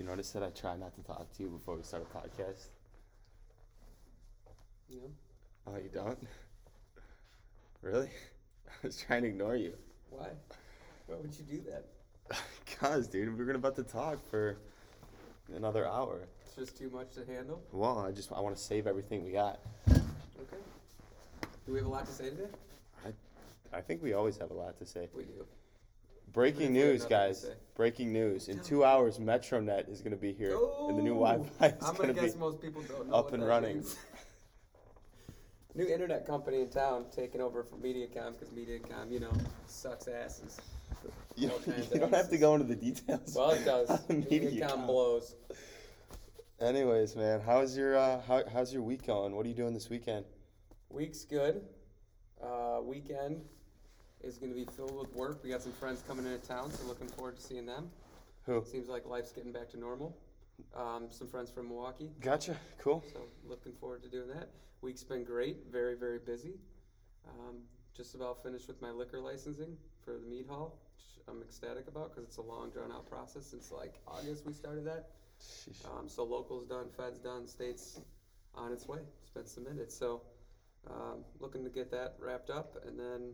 Do you notice that I try not to talk to you before we start a podcast? No. Oh, you don't? Really? I was trying to ignore you. Why? Why would you do that? Cause, dude, we were about to talk for another hour. It's just too much to handle. Well, I just I want to save everything we got. Okay. Do we have a lot to say today? I think we always have a lot to say. We do. Breaking Even if we have news, guys. Breaking news. In two hours, MetroNet is going to be here, and the new Oh, Wi-Fi is I'm going gonna to guess be. most people don't know up and running. New internet company in town taking over from MediaCom because MediaCom, you know, sucks asses. You, kinds you don't have to go into the details. Well, it does. MediaCom MediaCom. blows. Anyways, man, how's your uh, how, how's your week going? What are you doing this weekend? Week's good. Uh, weekend is going to be filled with work. We got some friends coming into town, so looking forward to seeing them. Who? Seems like life's getting back to normal. Um, some friends from Milwaukee, Gotcha. Cool. so looking forward to doing that. Week's been great, very very busy. Um, just about finished with my liquor licensing for the meat hall, which I'm ecstatic about because it's a long drawn out process. Since like August we started that. Um, so locals done, feds done, states on its way. It's been submitted. So um, looking to get that wrapped up, and then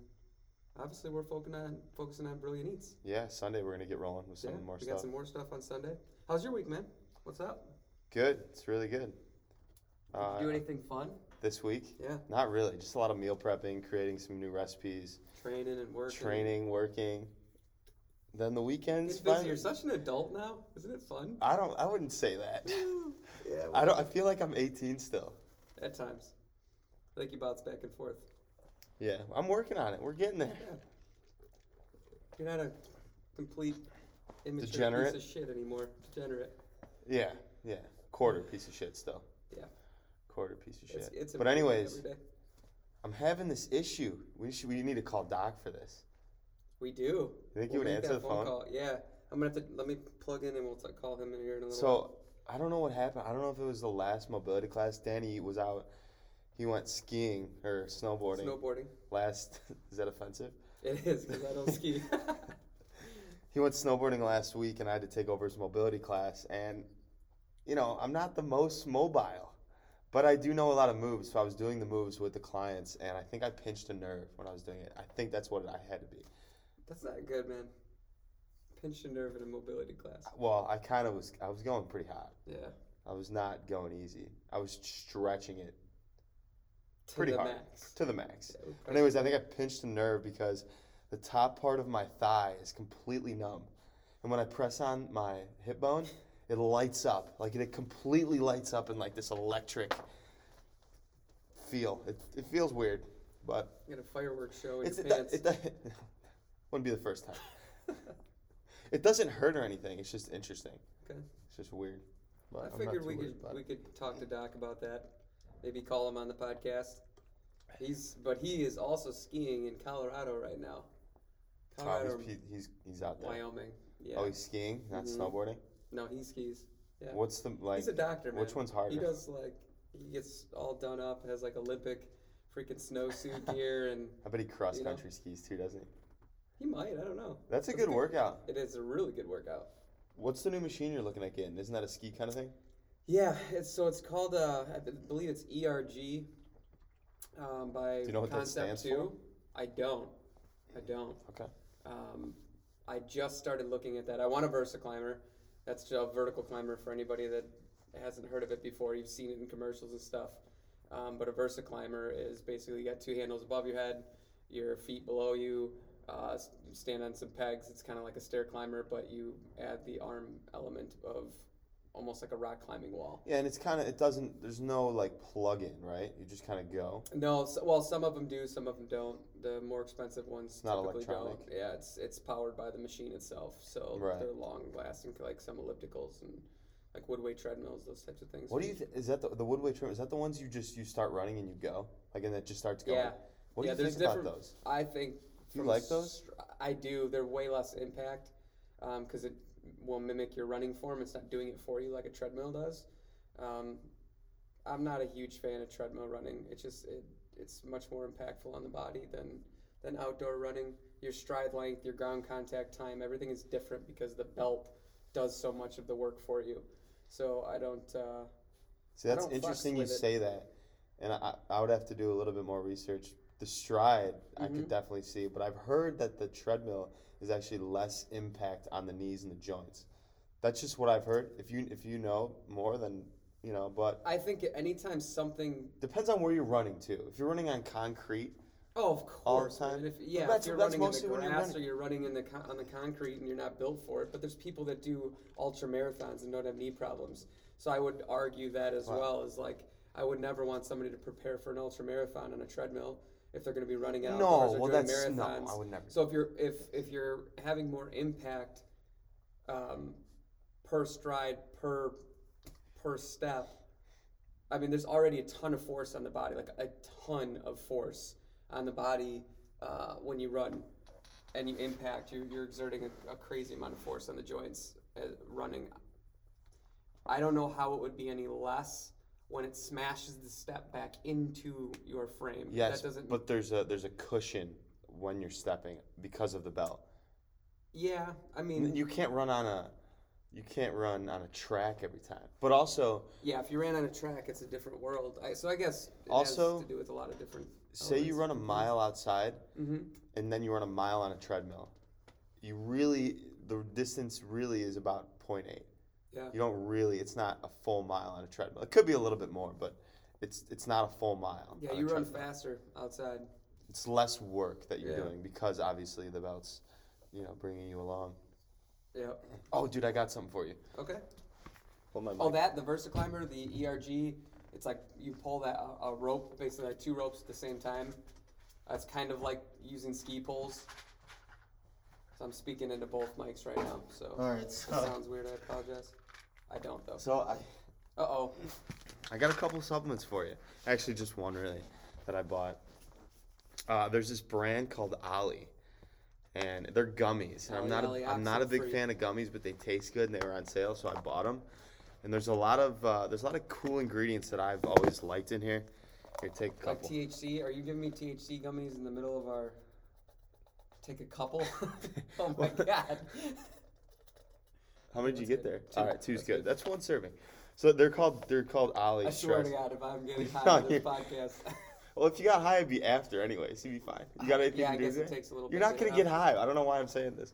obviously we're focusing on focusing on brilliant eats. Yeah, Sunday we're gonna get rolling with some yeah, more we stuff. We got some more stuff on Sunday. How's your week, man? What's up? Good. It's really good. Did Uh, you do anything fun? this week? Yeah, Not really. Just a lot of meal prepping, creating some new recipes, training and working. training, working. Then the weekends. Busy. You're such an adult now. Isn't it fun? I don't. I wouldn't say that. yeah. I don't. I feel like I'm 18 still. At times, I think you bounce back and forth. Yeah, I'm working on it. We're getting there. Yeah. You're not a complete immature Degenerate? piece of shit anymore. Degenerate. Yeah, yeah. Quarter piece of shit still. Yeah. Quarter piece of shit. It's, it's but anyways. I'm having this issue. We should. We need to call Doc for this. we do. You think he We'll would answer the phone? Call. Yeah, I'm gonna have to let me plug in and we'll t- call him in here in a little. So I don't know what happened. I don't know if it was the last mobility class. Danny was out. He went skiing or snowboarding. snowboarding. last. Is that offensive? It is because I don't ski. He went snowboarding last week, and I had to take over his mobility class. And you know, I'm not the most mobile, but I do know a lot of moves. So I was doing the moves with the clients, and I think I pinched a nerve when I was doing it. I think that's what I had to be. That's not good, man. Pinched a nerve in a mobility class. Uh, well, I kind of was. I was going pretty hot. Yeah. I was not going easy. I was stretching it Pretty the hard. max. to the max. Yeah, But anyways, I think I pinched a nerve because the top part of my thigh is completely numb. And when I press on my hip bone, it lights up. Like it completely lights up in like this electric feel. It, it feels weird, but You got a fireworks show in it's, your it, pants. it, do- wouldn't be the first time. It doesn't hurt or anything. It's just interesting. Okay. It's just weird. But I figured we could we could talk to Doc about that. Maybe call him on the podcast. He's but he is also skiing in Colorado right now. Colorado, he's, he's, he's out there. Wyoming. Yeah. Oh, he's skiing, not Mhm. snowboarding. no, he skis. Yeah. What's the like? He's a doctor, man. which one's harder? He does like he gets all done up, has like Olympic freaking snowsuit gear, and I bet he cross you know? country skis too, doesn't he? he might. I don't know. That's a That's good good. workout. It is a really good workout. What's the new machine you're looking at getting? Isn't that a ski kind of thing? Yeah, it's so it's called uh, I believe it's ERG um, by Do you know what that Concept stands Two. I don't. I don't. Okay. Um, I just started looking at that. I want a Versa climber. That's a vertical climber for anybody that hasn't heard of it before. You've seen it in commercials and stuff. Um, but a Versa climber is basically you got two handles above your head, your feet below you. Uh, stand on some pegs. It's kind of like a stair climber, but you add the arm element of almost like a rock climbing wall. Yeah, and it's kind of it doesn't. There's no like plug-in, right? You just kind of go. No, s well, some of them do, some of them don't. The more expensive ones not typically electronic. don't. Yeah, it's it's powered by the machine itself, so Right. they're long lasting, like some ellipticals and like Woodway treadmills, those types of things. What do you? Th- is that the the woodway trim? Is that the ones you just you start running and you go like and it just starts going? Yeah, What do yeah, you there's think about those? I think. Do you like those? str- I do. They're way less impact um, because it will mimic your running form. It's not doing it for you like a treadmill does. Um, I'm not a huge fan of treadmill running. It's just it, it's much more impactful on the body than than outdoor running. Your stride length, your ground contact time, everything is different because the belt does so much of the work for you. So I don't. Uh, See, I that's interesting you it. say that, and I, I would have to do a little bit more research. The stride, I Mhm. could definitely see, but I've heard that the treadmill is actually less impact on the knees and the joints. That's just what I've heard. If you if you know more, then you know. But I think anytime something. depends on where you're running too. If you're running on concrete, Oh, of course, All the time? If, yeah, that's- if you're running in the you're grass running. or you're running in the con- on the concrete and you're not built for it, but there's people that do ultra marathons and don't have knee problems. So I would argue that as Wow. well as like I would never want somebody to prepare for an ultra marathon on a treadmill if they're going to be running outdoors no, well doing that's no, marathons. I would never. So if you're if if you're having more impact um, per stride per per step, I mean, there's already a ton of force on the body, like a ton of force on the body uh, when you run and you impact. You're, you're exerting a, a crazy amount of force on the joints uh, running. I don't know how it would be any less when it smashes the step back into your frame. yes, that doesn't. but there's a there's a cushion when you're stepping because of the belt. yeah, I mean, You can't run on a you can't run on a track every time. But also, yeah, if you ran on a track, it's a different world. I, so I guess it Also, has to do with a lot of different. say you run a mile outside Mm-hmm. and then you run a mile on a treadmill. You really the distance really is about 0.8. Yeah. You don't really it's not a full mile on a treadmill. It could be a little bit more, but it's it's not a full mile. Yeah, on a you run treadmill. faster outside. It's less work that you're Yeah. doing because obviously the belt's you know bringing you along. Yeah. Oh, dude, I got something for you. Okay. Hold my oh, mic. Oh, that the VersaClimber, the ERG. It's like you pull that a, a rope, basically like two ropes at the same time. That's kind of like using ski poles. So I'm speaking into both mics right now. So All right, if it so sounds weird. I apologize. I don't though. so I Uh oh. I got a couple supplements for you. Actually, just one really that I bought. Uh, there's this brand called Olly, and they're gummies. And I'm not a, I'm not a big fan of gummies, but they taste good and they were on sale, so I bought them. And there's a lot of uh, there's a lot of cool ingredients that I've always liked in here. Here, take a Like couple. THC. Are you giving me THC gummies in the middle of our? Take a couple. oh my god. How many did you get there? Two. All right, two's good. That's one serving. So they're called they're called Olly I swear to God, if I'm getting high on this podcast. Well, if you got high, it'd be after anyways. You'd be fine. You got anything yeah, to I do guess it takes a little. You're not gonna get high. I don't know why I'm saying this.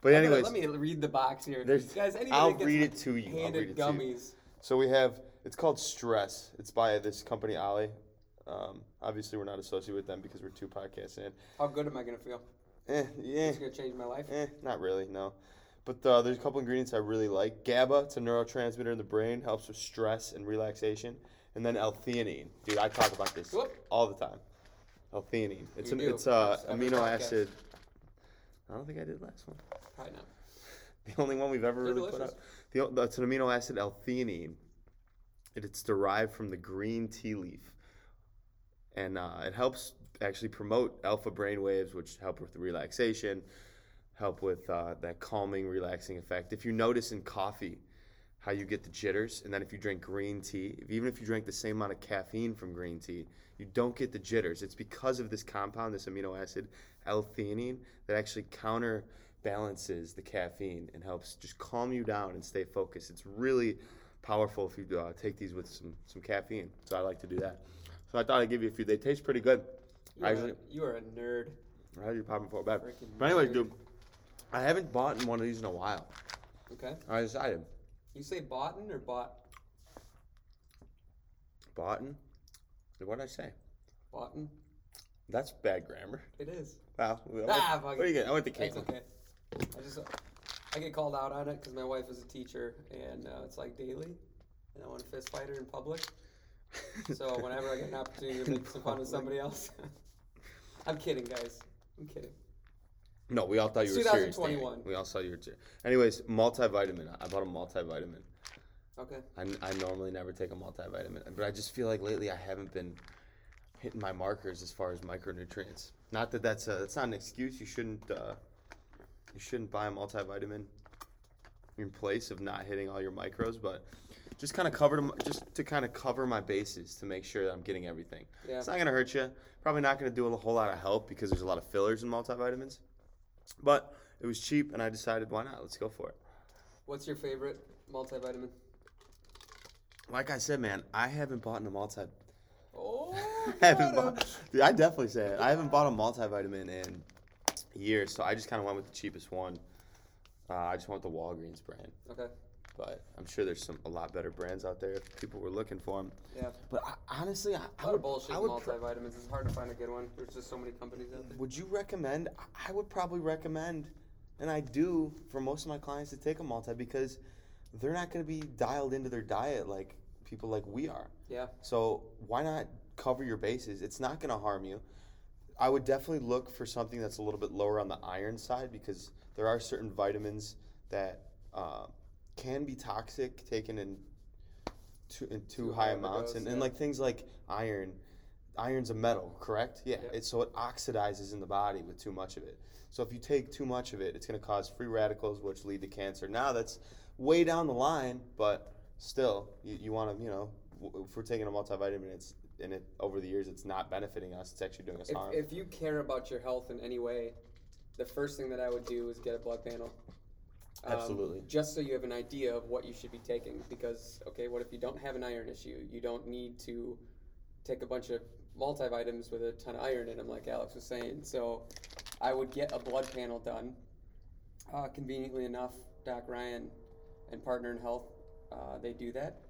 But anyways, let me read the box here. there's- Guys, I'll read it to you. I'll handed read it to you. gummies. So we have it's called Stress. It's by this company Olly. Um, obviously, we're not associated with them because we're two podcasts in. How good am I gonna feel? Eh, yeah, It's gonna change my life. eh, not really, no. But uh, there's a couple ingredients I really like. GABA, it's a neurotransmitter in the brain, helps with stress and relaxation. And then L-theanine, dude, I talk about this Whoop. all the time. L-theanine, it's You an, do. it's uh, every amino podcast. acid. I don't think I did last one. Probably not. The only one we've ever They're really put out. The, it's an amino acid L-theanine. It, it's derived from the green tea leaf, and uh, it helps actually promote alpha brain waves, which help with the relaxation, help with uh, that calming, relaxing effect. If you notice in coffee, how you get the jitters, and then if you drink green tea, if, even if you drink the same amount of caffeine from green tea, you don't get the jitters. It's because of this compound, this amino acid L-theanine, that actually counterbalances the caffeine and helps just calm you down and stay focused. It's really powerful if you uh, take these with some, some caffeine. So I like to do that. So I thought I'd give you a few. They taste pretty good. You I are, usually, you are a nerd. I usually pop them for a bad. But anyways, dude, I haven't bought one of these in a while. Okay. I decided. You say boughten or bought? Boughten? What did I say? Boughten. That's bad grammar. It is. Wow. Ah, fuck what do you it. get? I went to It's Caitlin. okay. I just I get called out on it because my wife is a teacher and uh, it's like daily, and I want to fist fight her in public. So whenever I get an opportunity to make some fun with somebody else, I'm kidding, guys. I'm kidding. No, we all thought you were serious. 2021. Danny. We all saw you were serious. Anyways, multivitamin. I bought a multivitamin. Okay. I, I normally never take a multivitamin, but I just feel like lately I haven't been hitting my markers as far as micronutrients. Not that that's a, that's not an excuse. You shouldn't uh, you shouldn't buy a multivitamin in place of not hitting all your micros, but just kind of cover them, just to kind of cover my bases to make sure that I'm getting everything. Yeah. It's not gonna hurt you. Probably not gonna do a whole lot of help because there's a lot of fillers in multivitamins. But it was cheap, and I decided why not? Let's go for it. What's your favorite multivitamin? Like I said, man, I haven't bought a multi. Oh, I haven't bought. Dude, I definitely say it. I haven't bought a multivitamin in years, so I just kind of went with the cheapest one. Uh, I just went with the Walgreens brand, Okay. But I'm sure there's some a lot better brands out there if people were looking for them. Yeah. But I, honestly, I, A I lot would, bullshit I would, pro- multivitamins. It's hard to find a good one. There's just so many companies out there. would you recommend? I- I would probably recommend, and I do for most of my clients to take a multi because they're not going to be dialed into their diet like people like we are. Yeah. So why not cover your bases? It's not going to harm you. I would definitely look for something that's a little bit lower on the iron side because there are certain vitamins that uh, can be toxic taken in too, in too, Too high high amounts, dose, and, and yeah. like things like iron. Iron's a metal, correct? Yeah. Yeah. It, so it oxidizes in the body with too much of it. So if you take too much of it, it's going to cause free radicals, which lead to cancer. Now that's way down the line, but still, you, you want to, you know, w- if we're taking a multivitamin, it's and it over the years, it's not benefiting us. It's actually doing us If, harm. if you care about your health in any way, the first thing that I would do is get a blood panel. Um, Absolutely. Just so you have an idea of what you should be taking. Because, okay, what if you don't have an iron issue? You don't need to take a bunch of multivitamins with a ton of iron in them, like Alex was saying. So I would get a blood panel done. Uh, conveniently enough, Doc Ryan and Partner in Health, uh, they do that.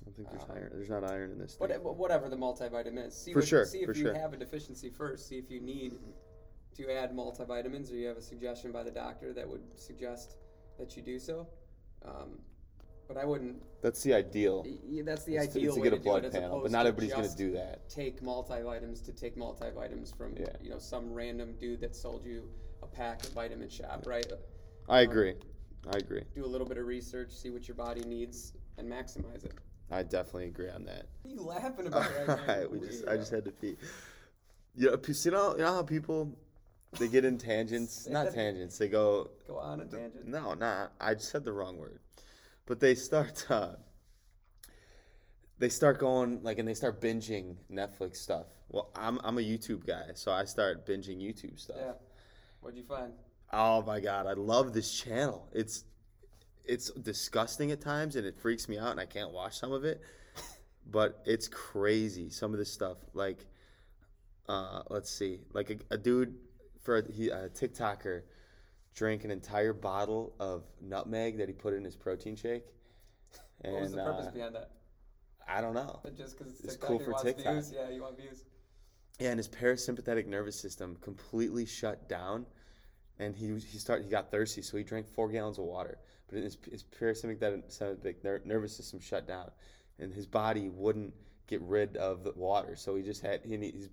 I don't think there's uh, iron. There's not iron in this. Thing. What, whatever the multivitamin is. See For what, sure, See if for you sure. have a deficiency first. See if you need to add multivitamins, or you have a suggestion by the doctor that would suggest that you do so. Um, but I wouldn't. That's the ideal. y- y- That's the is to- ideal to way get a blood it, panel, but not everybody's going to do that. Take multivitamins to take multivitamins from Yeah. you know some random dude that sold you a pack at Vitamin Shoppe, right? I Um, agree. I agree. Do a little bit of research, see what your body needs, and maximize it. I definitely agree on that. What are you laughing about right now? We just I just had to pee. Yeah, you know, you know how people they get in tangents, not tangents. They go, Go on a tangent. no, not. I just said the wrong word, but they start. Uh, they start going like, and they start binging Netflix stuff. Well, I'm I'm a YouTube guy, so I start binging YouTube stuff. Yeah. What'd you find? Oh my god, I love this channel. It's it's disgusting at times and it freaks me out and I can't watch some of it. But it's crazy. Some of this stuff like uh let's see. Like a, a dude for a, he, a TikToker drank an entire bottle of nutmeg that he put in his protein shake. And What was the purpose uh, behind that? I don't know. But just because it's, It's TikTok, cool for TikTok. views. Yeah, you want views. Yeah, and his parasympathetic nervous system completely shut down, and he he started he got thirsty, so he drank four gallons of water. But his his parasympathetic ner- nervous system shut down, and his body wouldn't get rid of the water, so he just had he, his Is he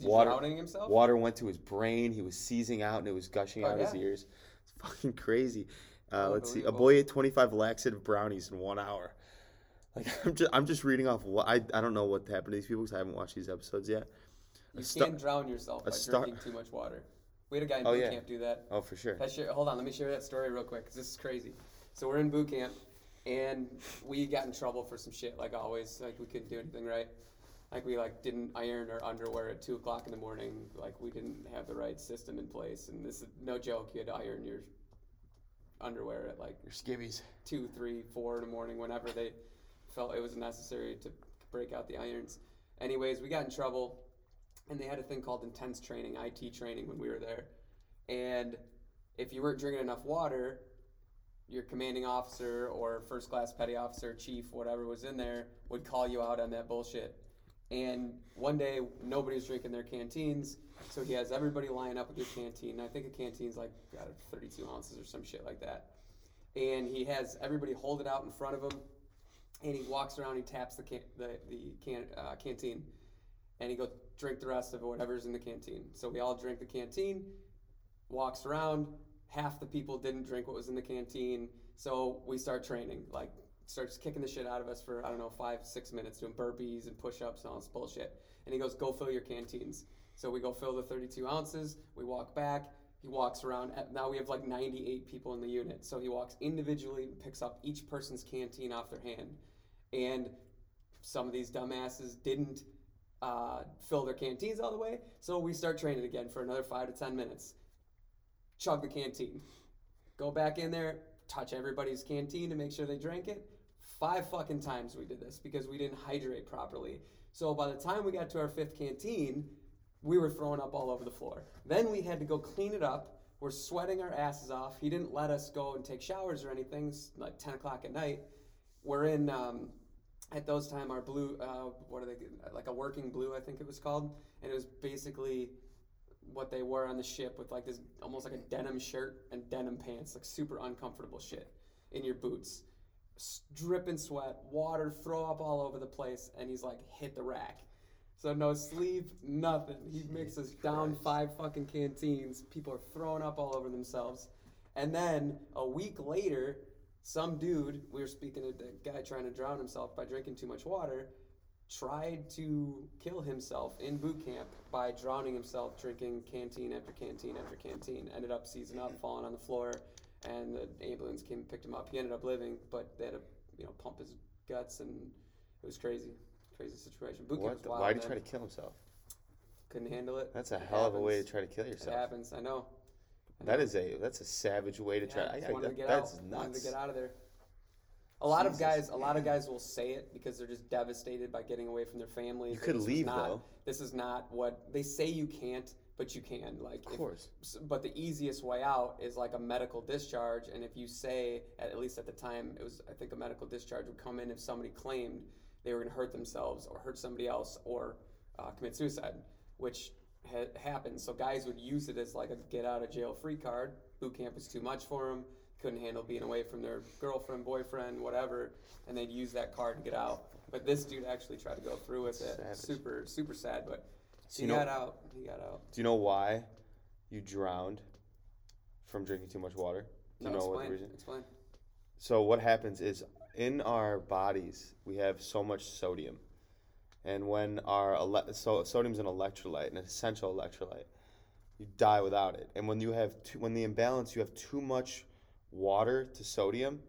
water drowning himself? water went to his brain. He was seizing out, and it was gushing Oh, out his yeah. ears. It's fucking crazy. Uh, let's see. A boy ate 25 laxative brownies in one hour. Like I'm just I'm just reading off what I I don't know what happened to these people because I haven't watched these episodes yet. A You sta- can't drown yourself by star- drinking too much water. We had a guy in Oh, boot yeah. camp do that. Oh, for sure. Hold on, let me share that story real quick because this is crazy. So we're in boot camp, and we got in trouble for some shit, like always. Like we couldn't do anything right. Like we like didn't iron our underwear at two o'clock in the morning. Like we didn't have the right system in place. And this is no joke. You had to iron your underwear at like Your skivvies. two, three, four in the morning, whenever they felt it was necessary to break out the irons. Anyways, we got in trouble, and they had a thing called intense training, IT training, when we were there. And if you weren't drinking enough water, your commanding officer or first class petty officer, chief, whatever was in there, would call you out on that bullshit. And one day, nobody's drinking their canteens, so he has everybody line up with your canteen. I think a canteen's like got 32 ounces or some shit like that and he has everybody hold it out in front of him, and he walks around, he taps the can, the, the can, uh, canteen, and he goes drink the rest of whatever's in the canteen. So we all drink the canteen, walks around. Half the people didn't drink what was in the canteen, so we start training. Like starts kicking the shit out of us for I don't know five six minutes doing burpees and push-ups and all this bullshit. And he goes, "Go fill your canteens." So we go fill the 32 ounces. We walk back. He walks around. Now we have like 98 people in the unit. So he walks individually and picks up each person's canteen off their hand. And some of these dumbasses didn't uh, fill their canteens all the way. So we start training again for another five to 10 minutes. Chug the canteen. Go back in there, touch everybody's canteen to make sure they drank it. Five fucking times we did this because we didn't hydrate properly. So by the time we got to our fifth canteen, we were throwing up all over the floor. Then we had to go clean it up. We're sweating our asses off. He didn't let us go and take showers or anything. It's like 10 o'clock at night. We're in, um, at those time, our blue, uh, what are they, like a working blue, I think it was called. And it was basically what they wore on the ship with like this, almost like a denim shirt and denim pants, like super uncomfortable shit in your boots. Dripping sweat, water, throw up all over the place. And he's like, hit the rack. So no sleep, nothing. He makes us down five fucking canteens. People are throwing up all over themselves. And then a week later, some dude, we were speaking to the guy trying to drown himself by drinking too much water, tried to kill himself in boot camp by drowning himself drinking canteen after canteen after canteen. Ended up seizing up, falling on the floor, and the ambulance came and picked him up. He ended up living, but they had to, you know, pump his guts, and it was crazy, crazy situation. Boot camp What? was the- wild. Why did he try to kill himself? Couldn't handle it. That's a It hell of a way to try to kill It yourself. happens. I know. I That is a that's a savage way to try. Yeah, I, I, wanted to get that's out. nuts. Wanted to get out of there. A lot of Jesus. guys, a lot of guys will say it because they're just devastated by getting away from their families. You could leave, not- though. This is not what they say you can't, but you can. Like, Of course. s- but the easiest way out is like a medical discharge. And if you say, at least at the time, it was I think a medical discharge would come in if somebody claimed they were going to hurt themselves or hurt somebody else or uh, commit suicide, which ha- happens. So guys would use it as like a get out of jail free card. Boot camp was too much for them. Couldn't handle being away from their girlfriend, boyfriend, whatever, and they'd use that card to get out. But this dude actually tried to go through with it. Savage. Super, super sad, but So he you know- got out. He got out. Do you know why you drowned from drinking too much water? Do you no, know what the explain. reason? Explain. So what happens is in our bodies we have so much sodium, and when our ele- so sodium's an electrolyte, an essential electrolyte, you die without it. And when you have too, when the imbalance, you have too much water to sodium,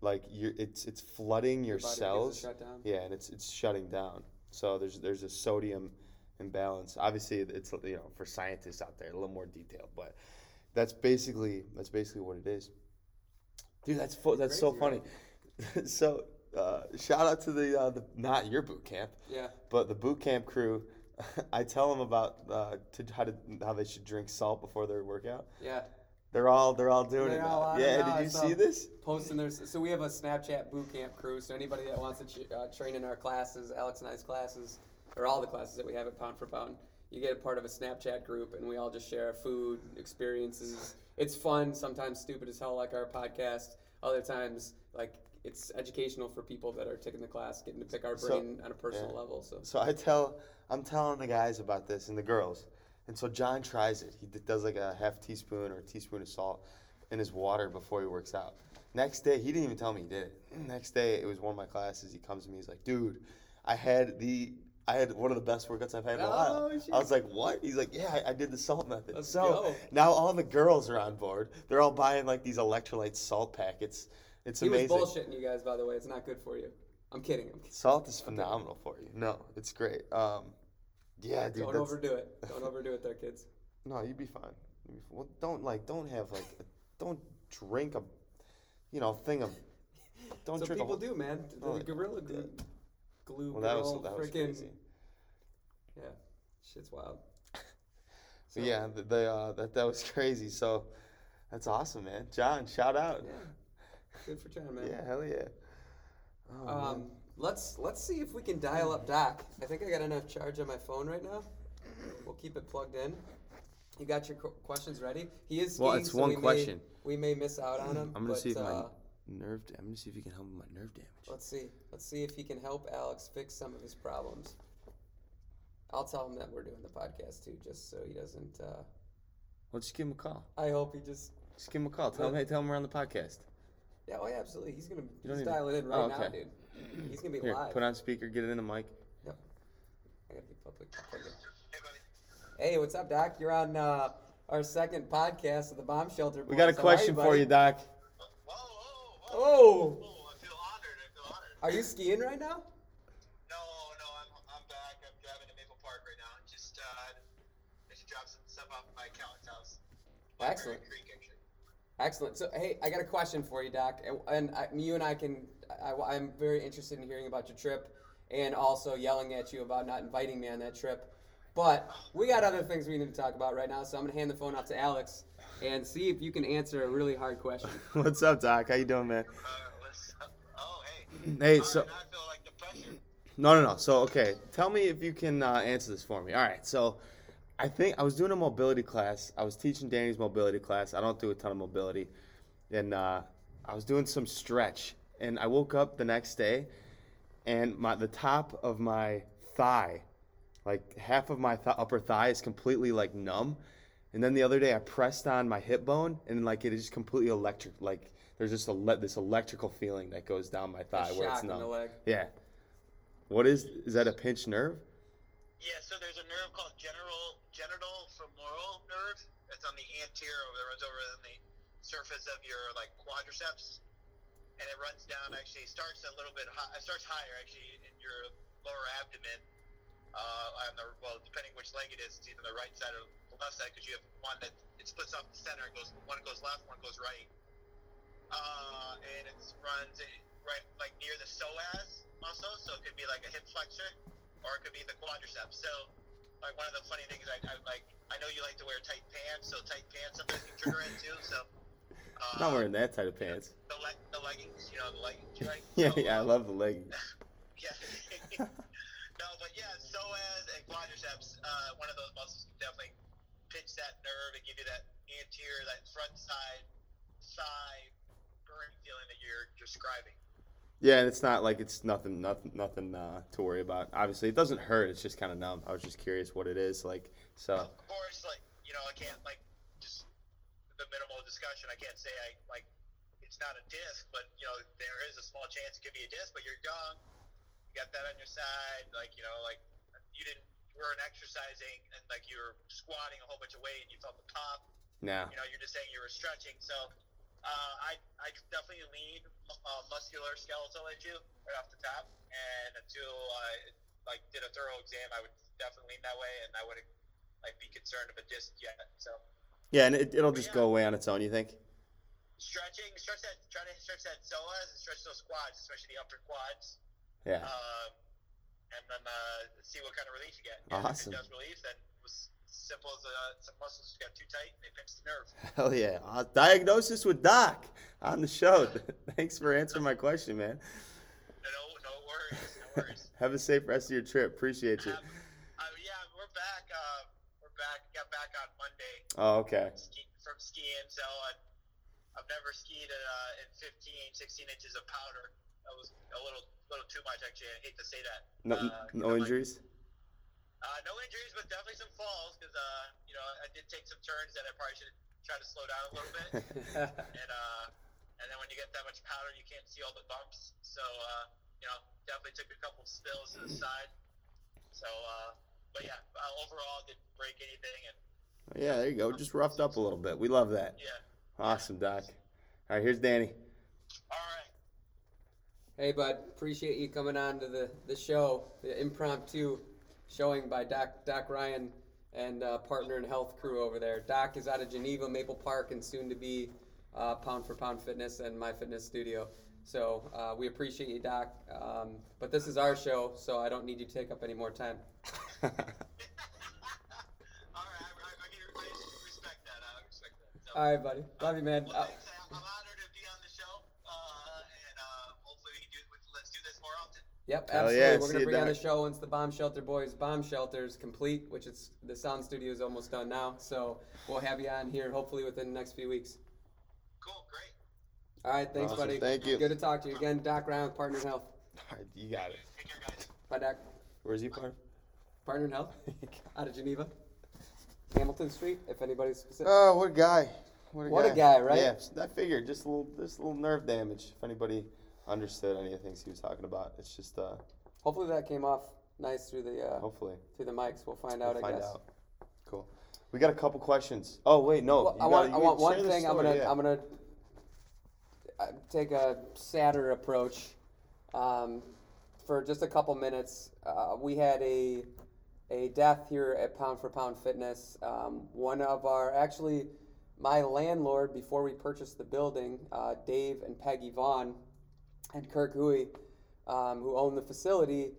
like you it's it's flooding your gets cells. Yeah, and it's it's shutting down. So there's there's a sodium imbalance. Obviously, it's you know for scientists out there a little more detailed, but that's basically that's basically what it is. Dude, that's fo- that's so Crazy, funny. so uh, shout out to the uh, the not your boot camp, Yeah. but the boot camp crew. I tell them about uh, to how to how they should drink salt before their workout. Yeah. They're all they're all doing They're it. all now. on it Yeah, now, did you see this? Posting their so we have a Snapchat boot camp crew. So anybody that wants to ch- uh, train in our classes, Alex and I's classes, or all the classes that we have at Pound for Pound, you get a part of a Snapchat group, and we all just share food experiences. It's fun. Sometimes stupid as hell, like our podcast. Other times, like it's educational for people that are taking the class, getting to pick our So- brain on a personal yeah. level. So So I tell, I'm telling the guys about this and the girls, and so John tries it. He does like a half teaspoon or a teaspoon of salt in his water before he works out. Next day, he didn't even tell me he did it. Next day, it was one of my classes. He comes to me, he's like, "Dude, I had the, I had one of the best workouts I've had in a while." Oh, shit. I was like, "What?" He's like, "Yeah, I, I did the salt method." Let's so go. now all the girls are on board. They're all buying like these electrolyte salt packets. It's he amazing. was bullshitting you guys, by the way. It's not good for you. I'm kidding. I'm kidding. Salt is phenomenal for you. No, it's great. Um, yeah, dude. Don't that's- overdo it. Don't overdo it, there, kids. No, you'd be fine. You'd be f- Well, don't like, don't have like, a, don't drink a, you know, thing of, don't so drink a people whole. do, man. The Oh, gorilla glue, glue Well, that was girl, that was crazy. yeah, shit's wild. So yeah, the, the uh, that that was crazy. So that's awesome, man. John, shout out. yeah, good for trying, man. Yeah, hell yeah. Oh, man. Um, let's let's see if we can dial up Doc. I think I got enough charge on my phone right now. We'll keep it plugged in. You got your qu- questions ready? He is. Well, skiing, it's so one we may- question. we may miss out on him. I'm gonna but, see if my uh, nerve. I'm gonna see if he can help with my nerve damage. Let's see. Let's see if he can help Alex fix some of his problems. I'll tell him that we're doing the podcast too, just so he doesn't. Uh, Well, just give him a call. I hope he just. Just give him a call. Tell him, hey, tell him we're on the podcast. Yeah, oh yeah, absolutely. He's gonna You he's even- dialing in right Oh, now, okay. dude. He's gonna be Here, live. put on speaker. Get it in the mic. I gotta be public. in. Hey, what's up, Doc? You're on uh, our second podcast of the Bomb Shelter. We got a Boys. Are you, question for you, Doc. Oh, Oh, I feel honored. I feel honored. are you skiing right now? No, no, I'm, I'm back. I'm driving to Maple Park right now. Just, uh, I should drop some stuff off at my accountant's house. Excellent. Excellent. So, hey, I got a question for you, Doc, and, and I, you and I can. I, am very interested in hearing about your trip, and also yelling at you about not inviting me on that trip. But we got other things we need to talk about right now, so I'm gonna hand the phone off to Alex and see if you can answer a really hard question. What's up, Doc? How you doing, man? Uh, what's up? Oh, hey. Hey, so right, now I feel like no, no, no. So okay, tell me if you can uh, answer this for me. All right, so I think I was doing a mobility class. I was teaching Danny's mobility class. I don't do a ton of mobility, and uh, I was doing some stretch. And I woke up the next day, and my the top of my thigh, like half of my th- upper thigh, is completely like numb. And then the other day, I pressed on my hip bone, and like it is just completely electric. Like there's just a le- this electrical feeling that goes down my thigh A where it's shock in numb. the leg. Yeah. What is is that a pinched nerve? Yeah, so there's a nerve called general genitofemoral nerve. It's on the anterior that runs over on the surface of your like quadriceps, and it runs down. Actually, starts a little bit high. It starts higher actually in your lower abdomen. Uh, on the well, depending which leg it is, it's either the right side or the left side because you have one that it splits off the center. It goes one goes left, one goes right. Uh, and it runs right like near the psoas muscle, so it could be like a hip flexor or it could be the quadriceps. So, like one of the funny things, I, I like I know you like to wear tight pants, so tight pants sometimes can trigger it too. So, uh, I'm not wearing that tight of pants. the leg, the leggings, you know, the leggings, right? Yeah, So, yeah, I um, love the leggings. yeah. no, but yeah, psoas and quadriceps, uh, one of those muscles can definitely pinch that nerve and give you that anterior, that front side, thigh burn feeling that you're describing. Yeah, and it's not like it's nothing, nothing, nothing uh, to worry about. Obviously, it doesn't hurt. It's just kind of numb. I was just curious what it is. Like, so Of course, like you know, I can't like just the minimal discussion. I can't say I like it's not a disc, but you know there is a small chance it could be a disc. But you're young, you got that on your side. Like you know, like you didn't weren't exercising and like you were squatting a whole bunch of weight and you felt the pop. now, You know, you're just saying you were stretching. So uh, I I definitely lean uh, musculoskeletal at you right off the top. And until I like did a thorough exam, I would definitely lean that way, and I wouldn't like be concerned of a disc yet. So yeah, and it, it'll just go away on its own. You think? stretching, stretch that, try to stretch that psoas and stretch those quads, especially the upper quads. Yeah. Um, and then uh, see what kind of relief you get. And Awesome. If it does relief, then it was simple as uh, some muscles got too tight and they pinched the nerve. Hell yeah. Uh, diagnosis with Doc on the show. Thanks for answering my question, man. No, no worries, no worries. Have a safe rest of your trip. Appreciate you. Um, uh, yeah, we're back. Uh, we're back. Got back on Monday Oh, okay. ski, from skiing. So I, I've never skied at, uh, in 15, 16 inches of powder. That was a little, little too much actually. I hate to say that. No, Uh, no I'm like- injuries. Uh, no injuries, but definitely some falls because uh, you know I did take some turns that I probably should try to slow down a little bit. and uh, and then when you get that much powder, you can't see all the bumps. So uh, you know, definitely took a couple spills to the side. So, uh, but yeah, uh, overall didn't break anything, and yeah, there you go. Just roughed up a little bit. We love that. yeah. Awesome, Doc. All right, here's Danny. All right. Hey, bud, appreciate you coming on to the, the show, the impromptu showing by Doc, Doc Ryan and uh, Partner in Health crew over there. Doc is out of Geneva, Maple Park, and soon to be uh, Pound for Pound Fitness and My Fitness Studio. So uh, we appreciate you, Doc. Um, but this is our show, so I don't need you to take up any more time. All right. I, I, I, can- respect that. I respect that. So, All right, buddy. Love you, man. Well, Yep, absolutely. yeah, We're gonna bring on the show once the Bomb Shelter Boys Bomb Shelter is complete, which is the sound studio is almost done now. So we'll have you on here hopefully within the next few weeks. Cool. Great. All right, thanks, Awesome. buddy. Thank you. Good to talk to you again, Doc Ryan with Partner in Health. All right, you got it. Take care, guys. Bye, Doc. Where's he part? Partner in Health out of Geneva, Hamilton Street. If anybody's specific. Oh, what a guy! What a What guy! a guy, right? Yeah, I figured just a little, just a little nerve damage. If anybody understood any of the things he was talking about, it's just uh, hopefully that came off nice through the uh, hopefully through the mics. We'll find out. we'll I find guess. out. Cool. We got a couple questions. Oh wait, no. Well, I want, gotta- I want one thing. I'm gonna, yeah. I'm gonna uh, take a sadder approach. Um, for just a couple minutes, uh, we had a a death here at Pound for Pound Fitness. Um, one of our actually, my landlord, before we purchased the building, uh, Dave and Peggy Vaughn and Kirk Hui, um, who owned the facility,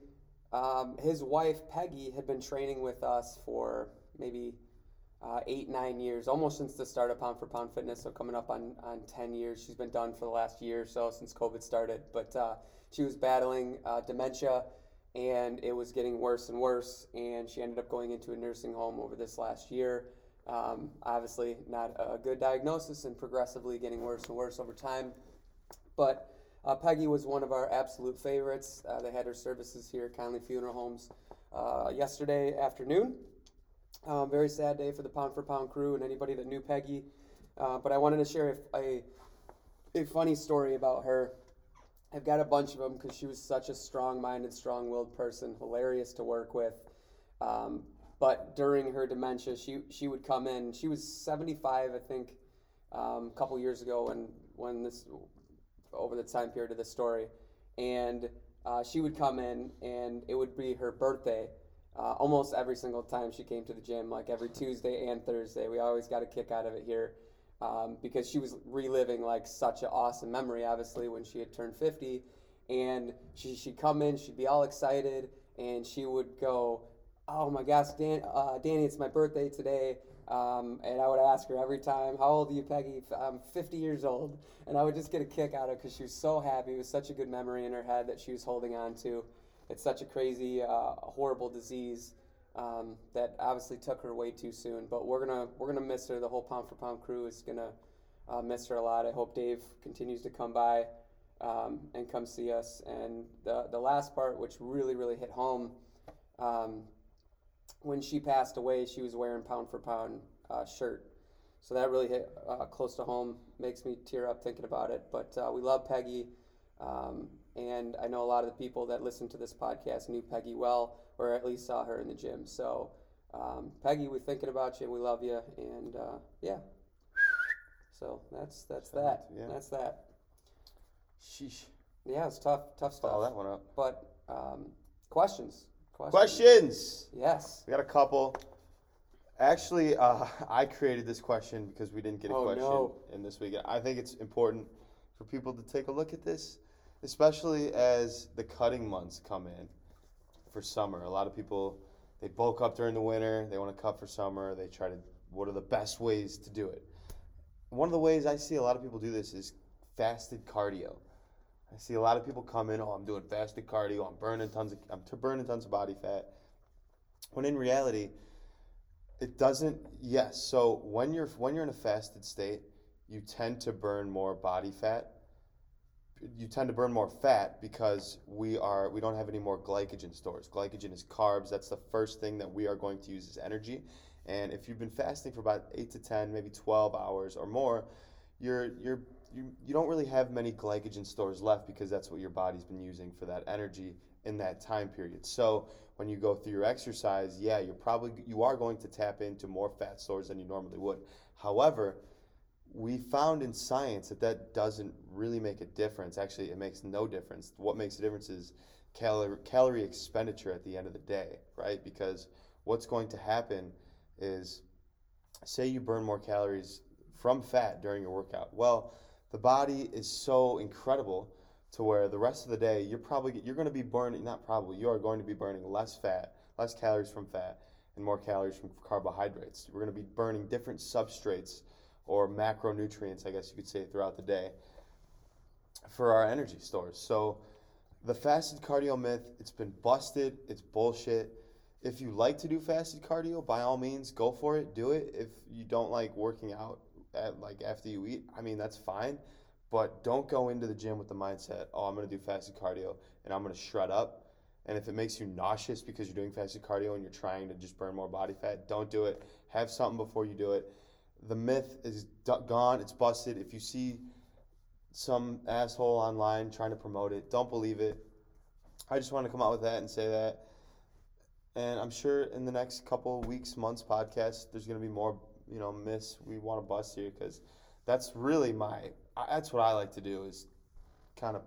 um, his wife Peggy had been training with us for maybe uh, eight, nine years, almost since the start of Pound for Pound Fitness. So coming up on, on 10 years. She's been done for the last year or so since COVID started. But uh, she was battling uh, dementia and it was getting worse and worse. And she ended up going into a nursing home over this last year. Um, obviously, not a good diagnosis and progressively getting worse and worse over time. But uh, Peggy was one of our absolute favorites. Uh, they had her services here at Conley Funeral Homes uh, yesterday afternoon. Um, very sad day for the Pound for Pound crew and anybody that knew Peggy. Uh, but I wanted to share a, a, a funny story about her. I've got a bunch of them because she was such a strong minded, strong willed person, hilarious to work with. Um, but during her dementia, she, she would come in. She was 75, I think, um, a couple years ago when, when this, over the time period of the story. And uh, she would come in, and it would be her birthday uh, almost every single time she came to the gym, like every Tuesday and Thursday. We always got a kick out of it here um, because she was reliving like such an awesome memory, obviously, when she had turned 50. And she, she'd come in, she'd be all excited, and she would go, Oh my gosh, Dan, uh, Danny, it's my birthday today. Um, and I would ask her every time, How old are you, Peggy? I'm 50 years old. And I would just get a kick out of it because she was so happy. It was such a good memory in her head that she was holding on to it's such a crazy, uh, horrible disease um, that obviously took her way too soon. But we're gonna we're gonna miss her. The whole pound for pound crew is gonna uh, miss her a lot. I hope Dave continues to come by um, and come see us. And the the last part, which really really hit home, um, when she passed away, she was wearing pound for pound uh, shirt. So that really hit uh, close to home. Makes me tear up thinking about it. But uh, we love Peggy. Um, and I know a lot of the people that listen to this podcast knew Peggy well, or at least saw her in the gym. So, um, Peggy, we're thinking about you. And we love you, and uh, yeah. So that's that's that. Yeah. That's that. Sheesh. Yeah, it's tough, tough stuff. Follow that one up. But um, questions. Questions. Questions. Yes. We got a couple. Actually, uh, I created this question because we didn't get a oh, question no. in this week. I think it's important for people to take a look at this especially as the cutting months come in for summer. A lot of people they bulk up during the winter, they want to cut for summer, they try to what are the best ways to do it? One of the ways I see a lot of people do this is fasted cardio. I see a lot of people come in, oh, I'm doing fasted cardio, I'm burning tons of I'm burning tons of body fat. When in reality, it doesn't yes, so when you're when you're in a fasted state, you tend to burn more body fat you tend to burn more fat because we are we don't have any more glycogen stores. Glycogen is carbs. That's the first thing that we are going to use as energy. And if you've been fasting for about eight to ten, maybe twelve hours or more, you're you're you, you don't really have many glycogen stores left because that's what your body's been using for that energy in that time period. So when you go through your exercise, yeah, you're probably you are going to tap into more fat stores than you normally would. However, we found in science that that doesn't really make a difference. Actually, it makes no difference. What makes a difference is calorie, calorie expenditure at the end of the day, right? Because what's going to happen is, say you burn more calories from fat during your workout. Well, the body is so incredible to where the rest of the day you're probably you're going to be burning not probably you are going to be burning less fat, less calories from fat, and more calories from carbohydrates. We're going to be burning different substrates or macronutrients, I guess you could say, throughout the day for our energy stores. So the fasted cardio myth, it's been busted, it's bullshit. If you like to do fasted cardio, by all means, go for it, do it. If you don't like working out at like after you eat, I mean that's fine. But don't go into the gym with the mindset, oh, I'm gonna do fasted cardio and I'm gonna shred up. And if it makes you nauseous because you're doing fasted cardio and you're trying to just burn more body fat, don't do it. Have something before you do it the myth is gone. It's busted. If you see some asshole online trying to promote it, don't believe it. I just want to come out with that and say that. And I'm sure in the next couple weeks, months podcast, there's going to be more, you know, miss, we want to bust you because that's really my. That's what I like to do is kind of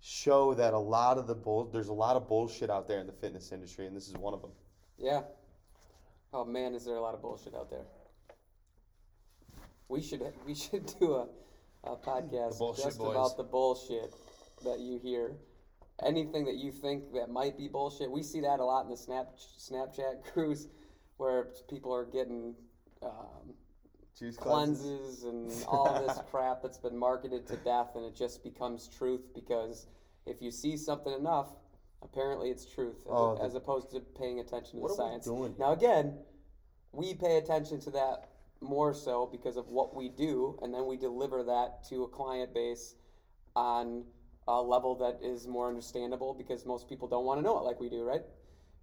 show that a lot of the bull. There's a lot of bullshit out there in the fitness industry, and this is one of them. Yeah. Oh man, is there a lot of bullshit out there? We should we should do a, a podcast just boys. about the bullshit that you hear. Anything that you think that might be bullshit. We see that a lot in the Snap Snapchat crews, where people are getting um, Juice cleanses. cleanses and all this crap that's been marketed to death, and it just becomes truth because if you see something enough, apparently it's truth, as, Oh, the- as opposed to paying attention to the science. Now, again, we pay attention to that more so because of what we do, and then we deliver that to a client base on a level that is more understandable because most people don't want to know it like we do, right?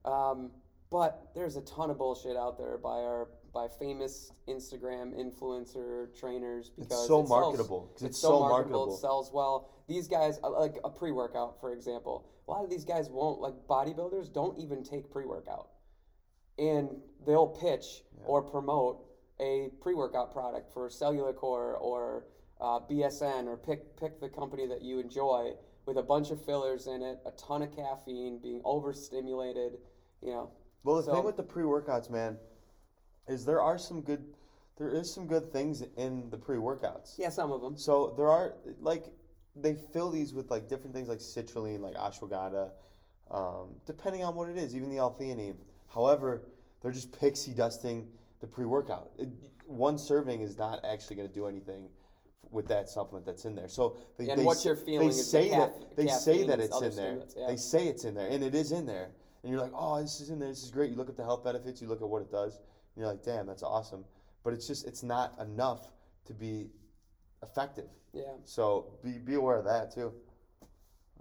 Um, but there's a ton of bullshit out there by our by famous Instagram influencer trainers because it's so it sells- marketable, 'cause it's so marketable. It sells well. These guys, uh, like a pre workout, for example, a lot of these guys won't like bodybuilders don't even take pre workout, and they'll pitch or promote a pre workout product for Cellucor or uh, BSN or pick pick the company that you enjoy with a bunch of fillers in it, a ton of caffeine, being overstimulated, you know. Well, the So- thing with the pre-workouts, man, is there are some good, there is some good things in the pre-workouts. Yeah, some of them. So there are like they fill these with like different things like citrulline, like ashwagandha, um, depending on what it is, even the L-theanine. However, they're just pixie dusting the pre-workout. It, one serving is not actually going to do anything with that supplement that's in there. So they, And they what you're feeling they is the say that they say that it's in there. yeah. They say it's in there, and it is in there. And you're like, oh, this is in there. This is great. You look at the health benefits. You look at what it does. You're like, damn, that's awesome. But it's just it's not enough to be effective. Yeah. So be be aware of that too.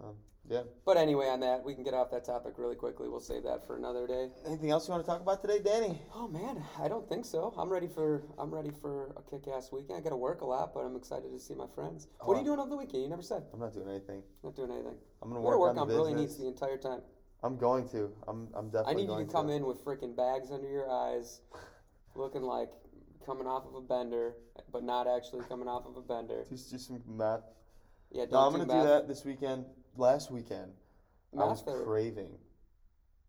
Um, yeah. But anyway, on that, we can get off that topic really quickly. We'll save that for another day. Anything else you want to talk about today, Danny? Oh man, I don't think so. I'm ready for I'm ready for a kick-ass weekend. I got to work a lot, but I'm excited to see my friends. what are you Oh, doing over the weekend? You never said. I'm not doing anything. Not doing anything. I'm gonna I'm work, gonna work on on brilliant business. needs the entire time. I'm going to. I'm I'm definitely. I need you to come in with freaking bags under your eyes, looking like coming off of a bender, but not actually coming off of a bender. Just do some math. Yeah, don't No, I'm do gonna math. do that this weekend. Last weekend, I was Math or craving.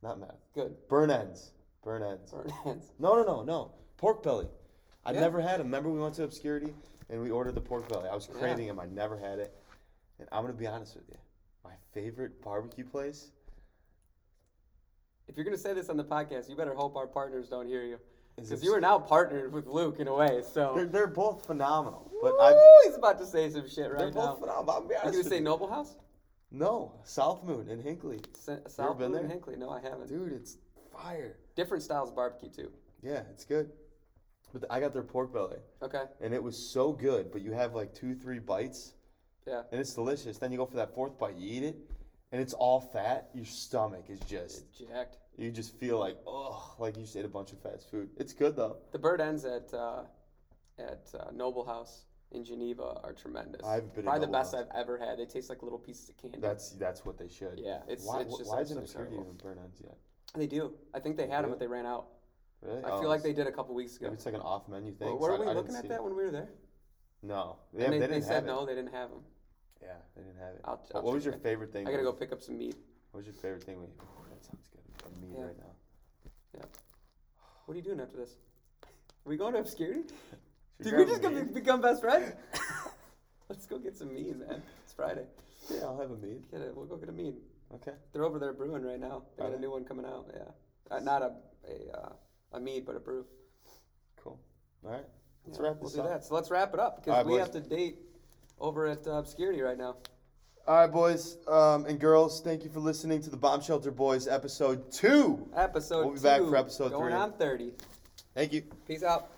Not math. good. Burn ends. Burn ends. Burn ends. No, no, no, no. Pork belly. I Yeah. never had them. Remember we went to Obscurity and we ordered the pork belly. I was Yeah. craving them. I never had it. And I'm gonna be honest with you. My favorite barbecue place. If you're gonna say this on the podcast, you better hope our partners don't hear you, because you are now partnered with Luke in a way. So. They're, they're both phenomenal. But Woo, I. he's about to say some shit right They're now. both phenomenal. I'm be You honest say. Noble House? No, South Moon in Hinckley. South been Moon there? Hinckley? No, I haven't. Dude, it's fire. Different styles of barbecue too. Yeah, it's good. But I got their pork belly, Okay. and it was so good. But you have like two, three bites, Yeah. and it's delicious. Then you go for that fourth bite, you eat it, and it's all fat. Your stomach is just, It's jacked. you just feel like, oh, like you just ate a bunch of fast food. It's good though. The burn ends at uh, at uh, Noble House in Geneva are tremendous. I haven't been Probably the best House. I've ever had. They taste like little pieces of candy. That's that's what they should. yeah, it's why it's just why isn't incredible. even burn ends yet? They do. I think they had them, but they ran out. Really? I Oh, feel like they did a couple weeks ago. Maybe it's like an off menu thing. Well, were I- we I didn't looking at that it. when we were there? No, they, and they, they they said no, they didn't have them. Yeah, they didn't have it. I'll- What- I'll what was your favorite thing? I gotta go pick up some meat. What was your favorite thing? Oh, that sounds good. I'm meat Yeah. right now. Yeah. What are you doing after this? Are we going to obscurity? Did we just a meat? become best friends? Let's go get some meat, man. It's Friday. Yeah, I'll have a meat. Get it. We'll go get a meat. Okay. They're over there brewing right now. They got a new one coming out. Yeah, uh, not a a uh, a mead, but a brew. Cool. All right. Let's Yeah, wrap we'll this do that. So let's wrap it up because right, we boys. have to date over at uh, obscurity right now. All right, boys um, and girls. Thank you for listening to the Bomb Shelter Boys episode two. Episode We'll be back two, for episode going three. on thirty. Thank you. Peace out.